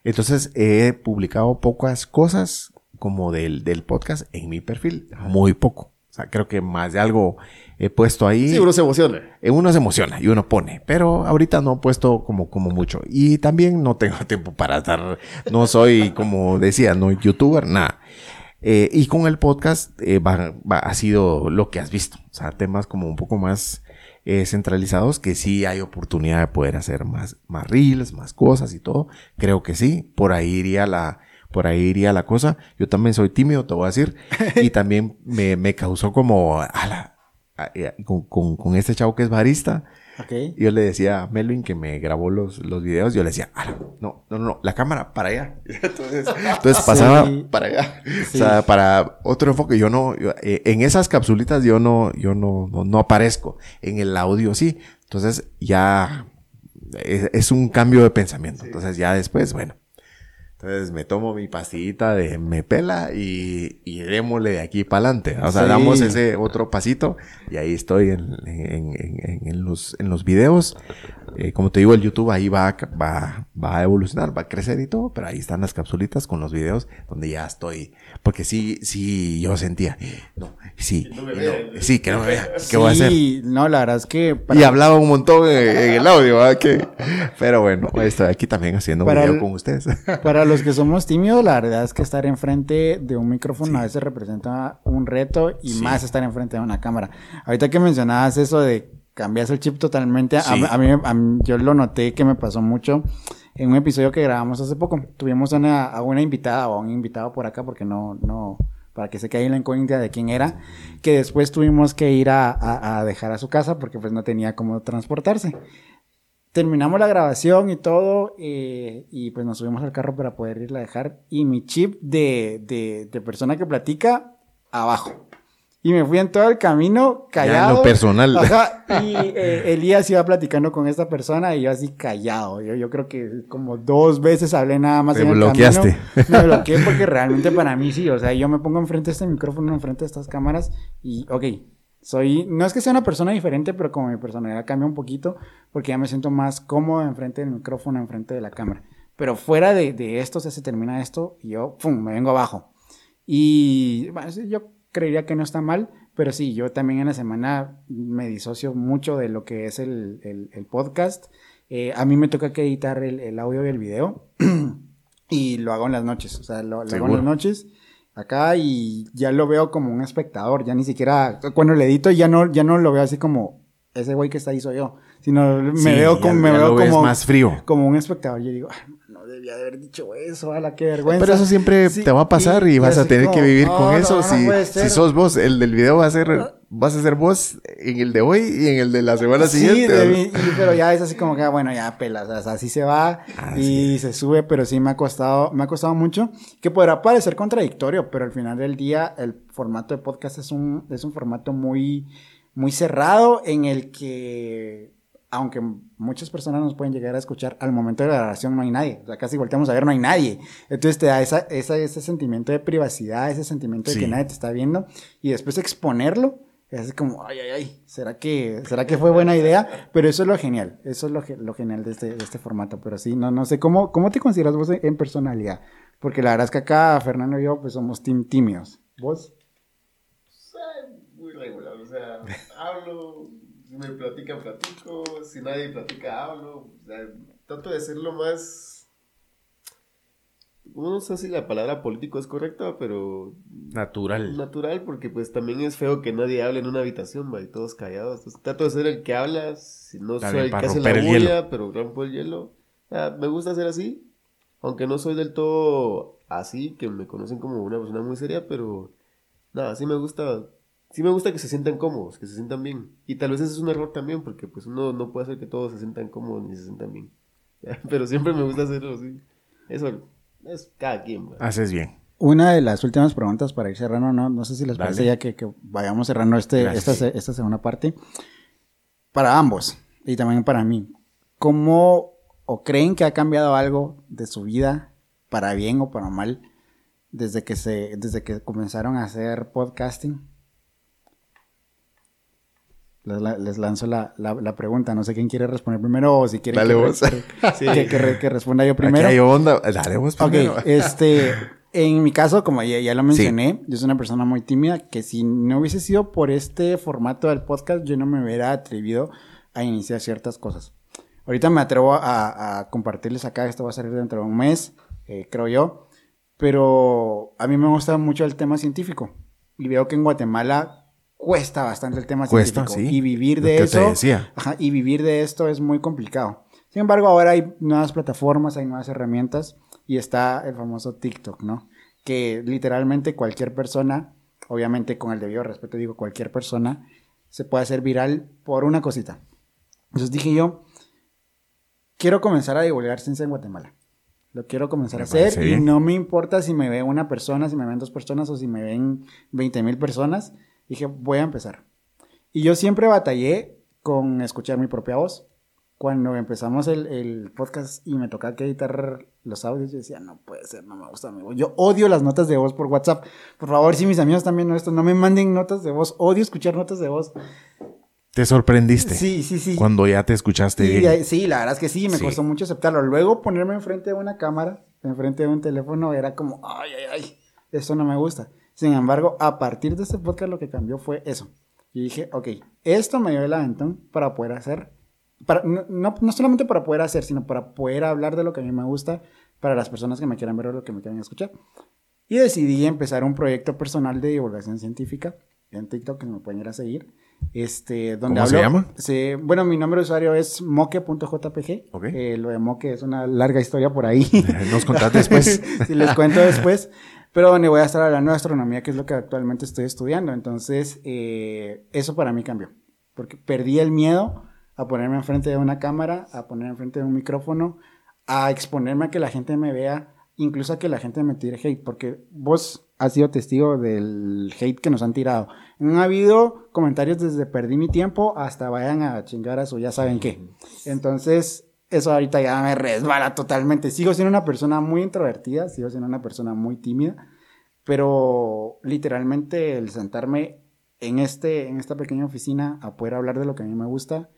Entonces he publicado pocas cosas como del, del podcast en mi perfil. Muy poco. O sea, creo que más de algo he puesto ahí. Sí, uno se emociona. Eh, uno se emociona y uno pone, pero ahorita no he puesto como, como mucho. Y también no tengo tiempo para estar, no soy, como decía, no youtuber, nada. Eh, y con el podcast eh, ha sido lo que has visto. O sea, temas como un poco más centralizados que sí hay oportunidad de poder hacer más, más reels, más cosas y todo. Creo que sí. Por ahí iría la, por ahí iría la cosa. Yo también soy tímido, te voy a decir. y también me, me causó como, ala, Ah, con, con, con, este chavo que es barista. Okay. Yo le decía a Melvin que me grabó los, los videos, yo le decía, ah, no, no, no, la cámara para allá. Entonces, entonces pasaba para allá. O sea, para otro enfoque. Yo no, eh, en esas capsulitas yo no, yo no, no, aparezco. En el audio sí. Entonces ya es, es un cambio de pensamiento. Entonces ya después, bueno, entonces me tomo mi pastillita de me pela y, y démosle de aquí para adelante. O sea, damos ese otro pasito y ahí estoy en, en, en, en los, en los videos. Eh, como te digo, el YouTube ahí va, va, va a evolucionar, va a crecer y todo, pero ahí están las capsulitas con los videos donde ya estoy. Porque sí, sí, yo sentía, no, sí, sí, que no me vea, ¿qué voy a hacer? no, la verdad es que... Y hablaba un montón en, el audio, ¿verdad? Que... Pero bueno, estoy aquí también haciendo un video con ustedes. Para los que somos tímidos, la verdad es que estar enfrente de un micrófono a veces representa un reto y más estar enfrente de una cámara. Ahorita que mencionabas eso de cambias el chip totalmente, a, mí, yo lo noté que me pasó mucho en un episodio que grabamos hace poco. Tuvimos una, a una invitada o a un invitado por acá porque no, no, para que se caiga la incógnita de quién era, que después tuvimos que ir a, a, dejar a su casa porque pues no tenía cómo transportarse terminamos la grabación y todo, eh, y pues nos subimos al carro para poder irla a dejar. Y mi chip de, de, de, persona que platica, abajo. Y me fui en todo el camino callado. Ya, lo personal. y eh, Elías iba platicando con esta persona y yo así callado. Yo, yo creo que como dos veces hablé nada más en el bloqueaste. Me bloqueé porque realmente para mí sí. O sea, yo me pongo enfrente de este micrófono, enfrente de estas cámaras y, ok, Soy, no es que sea una persona diferente, pero como mi personalidad cambia un poquito, porque ya me siento más cómodo enfrente del micrófono, enfrente de la cámara. Pero fuera de, de esto, se termina esto y yo, ¡pum!, me vengo abajo. Y bueno, yo creería que no está mal, pero sí, yo también en la semana me disocio mucho de lo que es el, el, podcast. Eh, a mí me toca que editar el, el audio y el video y lo hago en las noches, o sea, lo, lo hago en las noches acá y ya lo veo como un espectador, ya ni siquiera, cuando lo edito ya no, ya no lo veo así como ese güey que está ahí soy yo, sino me veo como, me veo como, más frío. como un espectador. Yo digo, no debía de haber dicho eso, a la que vergüenza. Pero eso siempre te va a pasar y, vas a tener que vivir con eso. si, si sos vos, el del video va a ser, vas a ser vos en el de hoy y en el de la semana siguiente. Sí, pero ya es así como que, ah, bueno, ya pelas, o sea, así se va y se sube, pero sí me ha costado, me ha costado mucho, que podrá parecer contradictorio, pero al final del día el formato de podcast es un, es un formato muy, muy cerrado en el que aunque muchas personas nos pueden llegar a escuchar, al momento de la grabación no hay nadie. O sea, casi volteamos a ver, no hay nadie. Entonces te da esa, ese sentimiento de privacidad, ese sentimiento de que nadie te está viendo. Y después exponerlo, es así como, ay, ay, ay, ¿será que, ¿será que fue buena idea? Pero eso es lo genial. Eso es lo, lo genial de este, de este formato. Pero sí, no, no sé, ¿cómo, ¿cómo te consideras vos en personalidad? Porque la verdad es que acá Fernando y yo, pues somos team tímidos. ¿Vos? muy regular, o sea, hablo me platican, platico. Si nadie platica, hablo. trato de ser lo más. No sé si la palabra político es correcta, pero. Natural. Natural, porque pues también es feo que nadie hable en una habitación, va, y todos callados. trato de ser el que habla, si no soy el que hace la bulla, pero rompo el hielo. me gusta ser así, aunque no soy del todo así, que me conocen como una persona muy seria, pero nada, sí me gusta sí me gusta que se sientan cómodos, que se sientan bien. Y tal vez ese es un error también, porque pues uno no puede hacer que todos se sientan cómodos ni se sientan bien. Pero siempre me gusta hacerlo así. Eso es cada quien. Haces bien. Una de las últimas preguntas para ir cerrando, no, no sé si les parece ya que, vayamos cerrando este, esta, esta segunda parte. Para ambos y también para mí, ¿cómo o creen que ha cambiado algo de su vida para bien o para mal desde que se desde que comenzaron a hacer podcasting? Les, lanzo la, la, pregunta. No sé quién quiere responder primero o si quiere que, que, responda yo primero. Aquí hay onda. Dale vos primero. Ok, este, en mi caso, como ya, ya lo mencioné, yo soy una persona muy tímida que si no hubiese sido por este formato del podcast, yo no me hubiera atrevido a iniciar ciertas cosas. Ahorita me atrevo a, a compartirles acá, esto va a salir dentro de un mes, eh, creo yo, pero a mí me gusta mucho el tema científico y veo que en Guatemala cuesta bastante el tema cuesta, científico. Y vivir de eso. y vivir de esto es muy complicado. Sin embargo, ahora hay nuevas plataformas, hay nuevas herramientas y está el famoso TikTok, ¿no? Que literalmente cualquier persona, obviamente con el debido respeto digo cualquier persona, se puede hacer viral por una cosita. Entonces dije yo, quiero comenzar a divulgar ciencia en Guatemala. Lo quiero comenzar a hacer y no me importa si me ve una persona, si me ven dos personas o si me ven 20 mil personas Dije, voy a empezar. Y yo siempre batallé con escuchar mi propia voz. Cuando empezamos el, podcast y me tocaba que editar los audios, yo decía, no puede ser, no me gusta mi voz. Yo odio las notas de voz por WhatsApp. Por favor, si mis amigos también no esto, no me manden notas de voz. Odio escuchar notas de voz. ¿Te sorprendiste? Sí, sí, sí. Cuando ya te escuchaste bien. Sí, la verdad es que sí, me costó mucho aceptarlo. Luego ponerme enfrente de una cámara, enfrente de un teléfono, era como, ay, ay, ay, esto no me gusta. Sin embargo, a partir de este podcast lo que cambió fue eso. Y dije, ok, esto me dio el aventón para poder hacer, para, no, no, solamente para poder hacer, sino para poder hablar de lo que a mí me gusta para las personas que me quieran ver o lo que me quieran escuchar. Y decidí empezar un proyecto personal de divulgación científica en TikTok, que me pueden ir a seguir. Este, donde ¿Cómo se llama? bueno, mi nombre de usuario es moque.jpg. Eh, lo de moque es una larga historia por ahí. Nos contás después. si les cuento después pero donde voy a estar hablando de astronomía, que es lo que actualmente estoy estudiando. Entonces, eh, eso para mí cambió, porque perdí el miedo a ponerme enfrente de una cámara, a ponerme enfrente de un micrófono, a exponerme a que la gente me vea, incluso a que la gente me tire hate, porque vos has sido testigo del hate que nos han tirado. Han habido comentarios desde perdí mi tiempo hasta vayan a chingar a su ya saben qué. Entonces, eso ahorita ya me resbala totalmente. Sigo siendo una persona muy introvertida, sigo siendo una persona muy tímida, pero literalmente el sentarme en, este, en esta pequeña oficina a poder hablar de lo que a mí me gusta.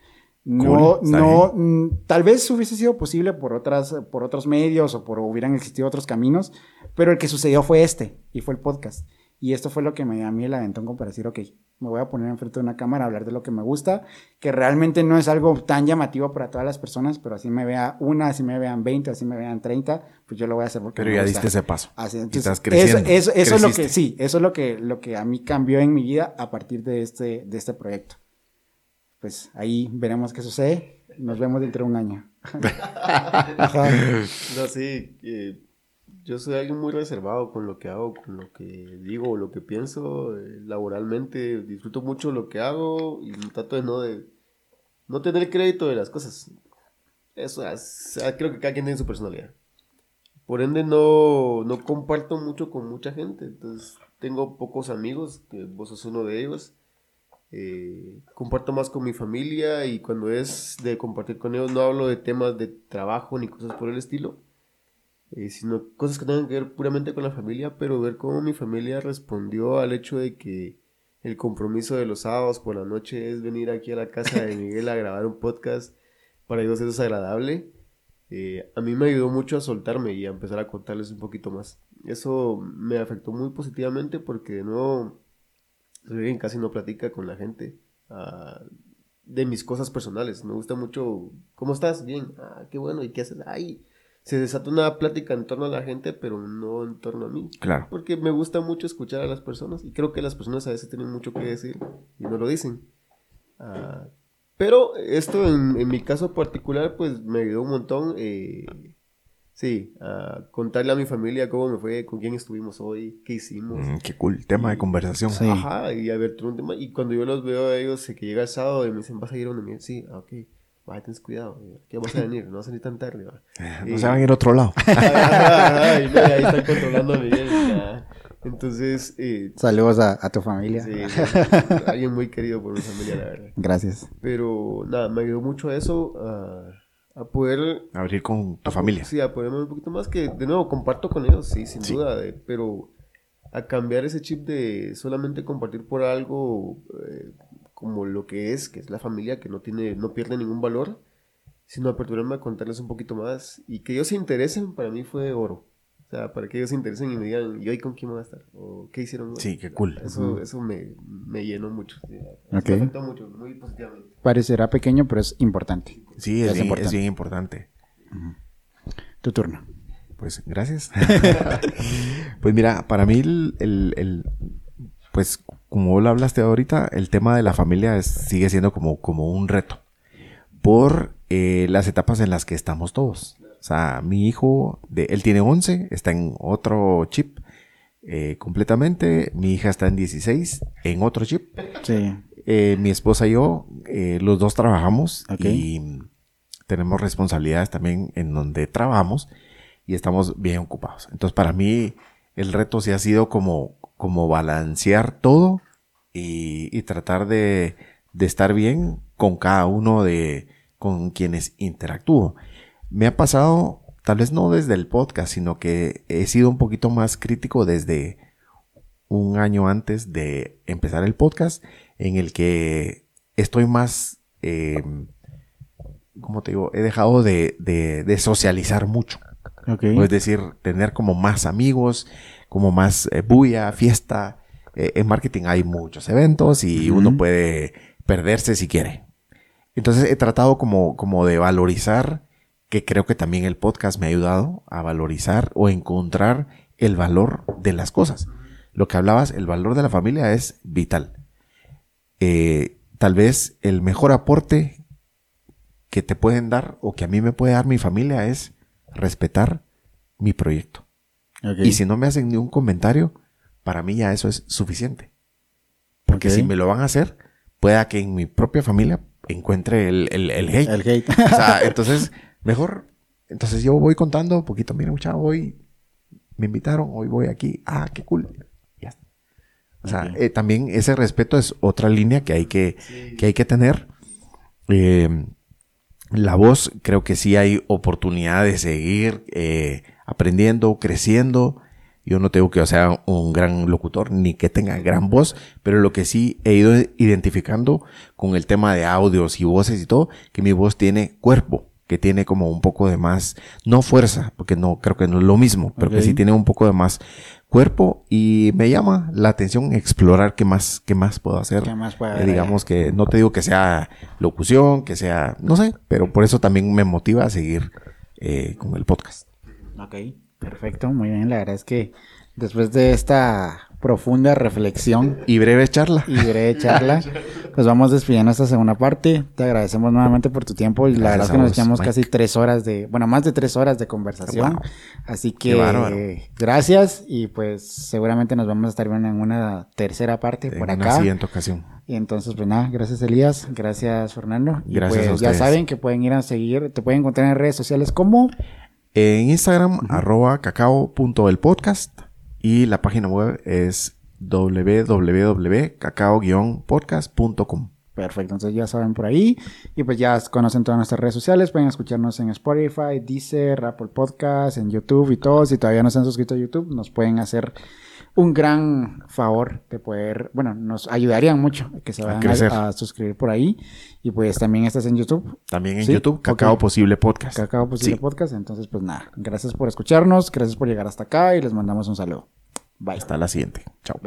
No, no, mm, tal vez hubiese sido posible por otras, por otros medios o por hubieran existido otros caminos, pero el que sucedió fue este y fue el podcast. Y esto fue lo que me a mí el aventón como para decir, ok, me voy a poner enfrente de una cámara a hablar de lo que me gusta, que realmente no es algo tan llamativo para todas las personas, pero así me vea una, así me vean 20, así me vean 30, pues yo lo voy a hacer porque Pero ya diste ese paso. Así, estás creciendo. Eso, eso, es lo que, sí, eso es lo que, lo que a mí cambió en mi vida a partir de este, de este proyecto. Pues ahí veremos qué sucede. Nos vemos dentro de un año. No, sí, eh, yo soy alguien muy reservado con lo que hago, con lo que digo, lo que pienso eh, laboralmente. Disfruto mucho lo que hago y trato de no, de no tener crédito de las cosas. Eso creo que cada quien tiene su personalidad. Por ende, no, no comparto mucho con mucha gente. Entonces, tengo pocos amigos, que vos sos uno de ellos. Eh, comparto más con mi familia y cuando es de compartir con ellos no hablo de temas de trabajo ni cosas por el estilo eh, sino cosas que tengan que ver puramente con la familia, pero ver cómo mi familia respondió al hecho de que el compromiso de los sábados por la noche es venir aquí a la casa de Miguel a grabar un podcast, para ellos es agradable. Eh, a mí me ayudó mucho a soltarme y a empezar a contarles un poquito más. Eso me afectó muy positivamente porque de nuevo alguien casi no platica con la gente ah, de mis cosas personales. Me gusta mucho, ¿cómo estás? Bien, ah, qué bueno, ¿y qué haces? Ay, se desata una plática en torno a la gente, pero no en torno a mí. Claro. Porque me gusta mucho escuchar a las personas y creo que las personas a veces tienen mucho que decir y no lo dicen. Ah, pero esto en, mi caso particular, pues me ayudó un montón. Eh, sí, a contarle a mi familia cómo me fue, con quién estuvimos hoy, qué hicimos. Mm, qué cool, tema de conversación. Ajá, y a ver, un tema. Y cuando yo los veo a ellos, que llega el sábado y me dicen, ¿vas a ir a donde Sí, ah, ok vaya, ten cuidado, que vamos a venir, no vas a venir tan tarde. No se van a ir a otro lado. ahí están controlando a Miguel. Entonces. Eh, Saludos a, tu familia. Sí, alguien muy querido por mi familia, la verdad. Gracias. Pero nada, me ayudó mucho a eso, a, poder. Abrir con tu familia. Sí, a ponerme un poquito más que, de nuevo, comparto con ellos, sí, sin duda, pero a cambiar ese chip de solamente compartir por algo. Eh, como lo que es, que es la familia, que no tiene, no pierde ningún valor, sino aperturarme a contarles un poquito más y que ellos se interesen, para mí fue oro. O sea, para que ellos se interesen y me digan, ¿y hoy con quién voy a estar? ¿O qué hicieron? Sí, qué cool. Eso, eso me, me, llenó mucho. Me afectó mucho, muy positivamente. Parecerá pequeño, pero es importante. Sí, es, bien, importante. Es bien importante. Tu turno. Pues gracias. pues mira, para mí el, el pues como lo hablaste ahorita, el tema de la familia sigue siendo como, como un reto por eh, las etapas en las que estamos todos. O sea, mi hijo, de, él tiene 11, está en otro chip eh, completamente. Mi hija está en 16, en otro chip. Sí. Eh, mi esposa y yo, los dos trabajamos y tenemos responsabilidades también en donde trabajamos y estamos bien ocupados. Entonces, para mí, el reto sí ha sido como, como balancear todo y, tratar de, estar bien con cada uno de con quienes interactúo. Me ha pasado, tal vez no desde el podcast, sino que he sido un poquito más crítico desde un año antes de empezar el podcast, en el que estoy más, eh, como te digo, he dejado de, socializar mucho. Es decir, tener como más amigos, como más eh, bulla, fiesta. Eh, en marketing hay muchos eventos y uno puede perderse si quiere. Entonces he tratado como, como de valorizar, que creo que también el podcast me ha ayudado a valorizar o encontrar el valor de las cosas. Lo que hablabas, el valor de la familia es vital. Eh, tal vez el mejor aporte que te pueden dar o que a mí me puede dar mi familia es respetar mi proyecto. Y si no me hacen ni un comentario, para mí ya eso es suficiente. Porque si me lo van a hacer, pueda que en mi propia familia encuentre el, el, el hate. El hate. o sea, entonces, mejor. Entonces yo voy contando un poquito, mira, muchacho, hoy me invitaron, hoy voy aquí. Ah, qué cool. Ya O sea, eh, también ese respeto es otra línea que hay que, que, hay que tener. Eh, la voz, creo que sí hay oportunidad de seguir eh, aprendiendo, creciendo Yo no tengo que sea un gran locutor ni que tenga gran voz, pero lo que sí he ido identificando con el tema de audios y voces y todo, que mi voz tiene cuerpo que tiene como un poco de más, no fuerza, porque no creo que no es lo mismo, pero que sí tiene un poco de más cuerpo y me llama la atención explorar qué más, qué más puedo hacer. ¿Qué más eh, digamos que no te digo que sea locución, que sea, no sé, pero por eso también me motiva a seguir eh, con el podcast. Ok, perfecto, muy bien, la verdad es que después de esta profunda reflexión. Y breve charla. Y breve charla. pues vamos despidiendo esta segunda parte. Te agradecemos nuevamente por tu tiempo y la verdad es que nos echamos casi tres horas de, bueno, más de tres horas de conversación. Así que gracias y pues seguramente nos vamos a estar viendo en una tercera parte por acá. En una siguiente ocasión. Y entonces, pues nada, gracias Elías, gracias Fernando. gracias pues, Ya saben que pueden ir a seguir, te pueden encontrar en redes sociales como... En Instagram, arroba cacao.elpodcast y la página web es www.cacao-podcast.com. Perfecto, entonces ya saben por ahí. Y pues ya conocen todas nuestras redes sociales. Pueden escucharnos en Spotify, Deezer, Apple Podcast, en YouTube y todo. Si todavía no se han suscrito a YouTube, nos pueden hacer un gran favor de poder, bueno, nos ayudarían mucho que se vayan a, suscribir por ahí. Y pues también estás en YouTube. También en YouTube, Cacao Posible Podcast. Cacao Posible Podcast. Entonces, pues nada, gracias por escucharnos, gracias por llegar hasta acá y les mandamos un saludo. Bye. Hasta la siguiente. Chao.